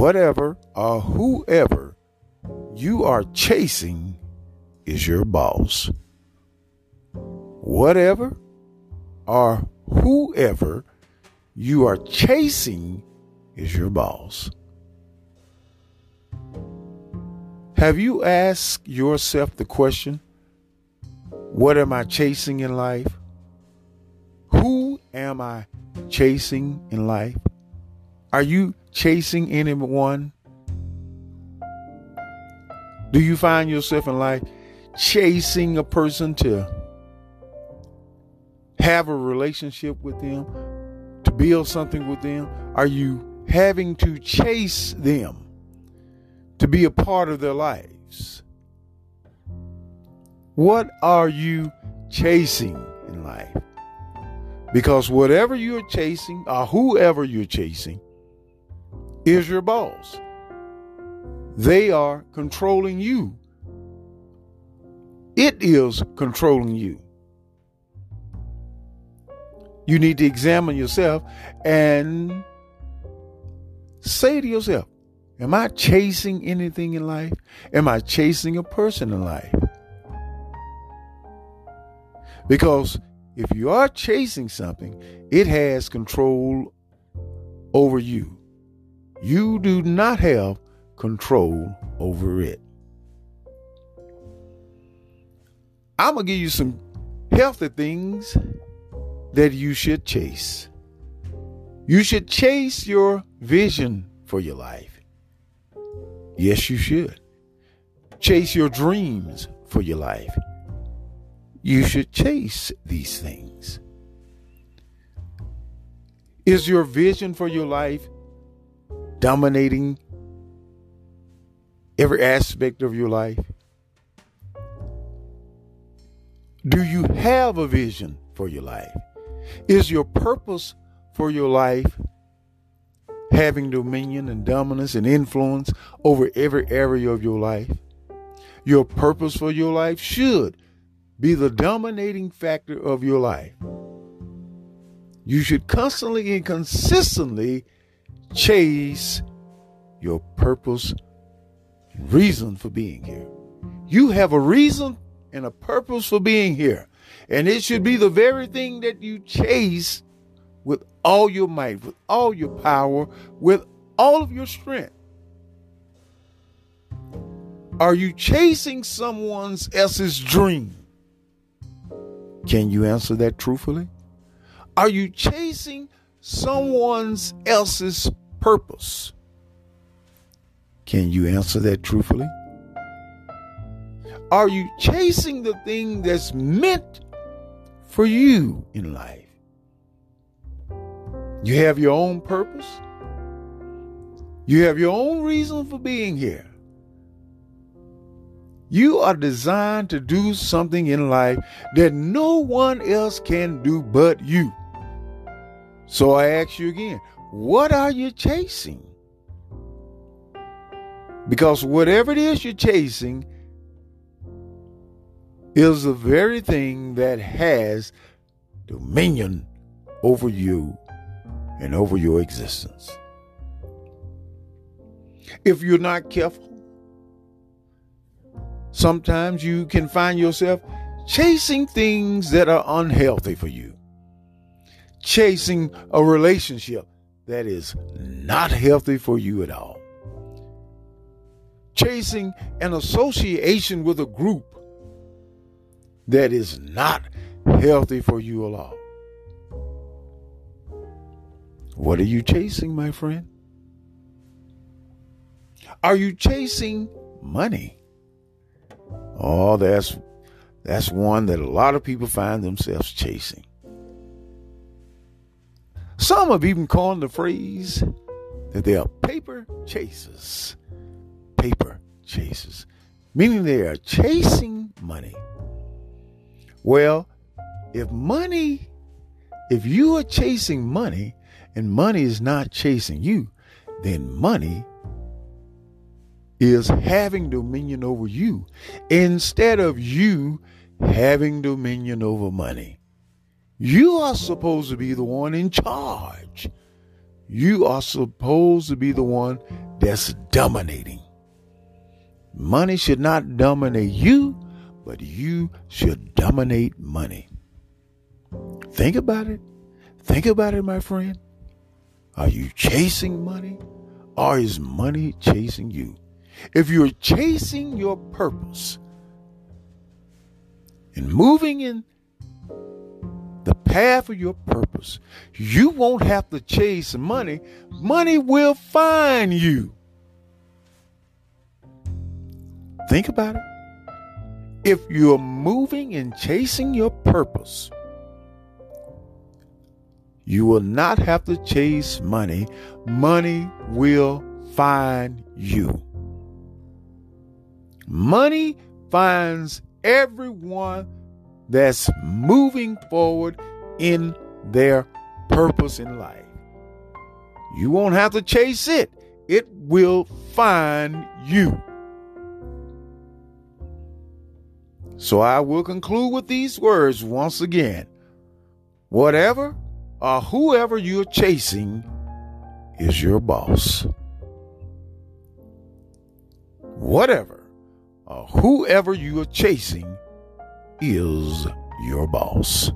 whatever or whoever you are chasing is your boss. Whatever or whoever you are chasing is your boss. Have you asked yourself the question, What am I chasing in life? Who am I chasing in life? Are you chasing anyone? Do you find yourself in life chasing a person to have a relationship with them, to build something with them? Are you having to chase them to be a part of their lives? What are you chasing in life? Because whatever you're chasing, or whoever you're chasing, is your boss. They are controlling you. It is controlling you. You need to examine yourself and say to yourself, Am I chasing anything in life? Am I chasing a person in life? Because if you are chasing something, it has control over you. You do not have control over it. I'm going to give you some healthy things that you should chase. You should chase your vision for your life. Yes, you should. Chase your dreams for your life. You should chase these things. Is your vision for your life dominating every aspect of your life? Do you have a vision for your life? Is your purpose for your life having dominion and dominance and influence over every area of your life? Your purpose for your life should be the dominating factor of your life. You should constantly and consistently chase your purpose reason for being here. You have a reason and a purpose for being here. And it should be the very thing that you chase with all your might, with all your power, with all of your strength. Are you chasing someone else's dream? Can you answer that truthfully? Are you chasing someone else's purpose? Can you answer that truthfully? Are you chasing the thing that's meant for you in life? You have your own purpose. You have your own reason for being here. You are designed to do something in life that no one else can do but you. So I ask you again, what are you chasing? Because whatever it is you're chasing is the very thing that has dominion over you and over your existence. If you're not careful, sometimes you can find yourself chasing things that are unhealthy for you, chasing a relationship that is not healthy for you at all, chasing an association with a group that is not healthy for you at all. What are you chasing, my friend? Are you chasing money? Oh, that's that's one that a lot of people find themselves chasing. Some have even coined the phrase that they are paper chasers. Paper chasers, meaning they are chasing money. Well, if money, if you are chasing money, and money is not chasing you, then money is having dominion over you instead of you having dominion over money. You are supposed to be the one in charge. You are supposed to be the one that's dominating. Money should not dominate you, but you should dominate money. Think about it. Think about it, my friend. Are you chasing money or is money chasing you? If you're chasing your purpose and moving in path of your purpose, you won't have to chase money. Money will find you. Think about it. If you're moving and chasing your purpose, you will not have to chase money. Money will find you. Money finds everyone that's moving forward in their purpose in life. You won't have to chase it, it will find you. So I will conclude with these words once again. Whatever or whoever you're chasing is your boss. Whatever or whoever you are chasing is your boss.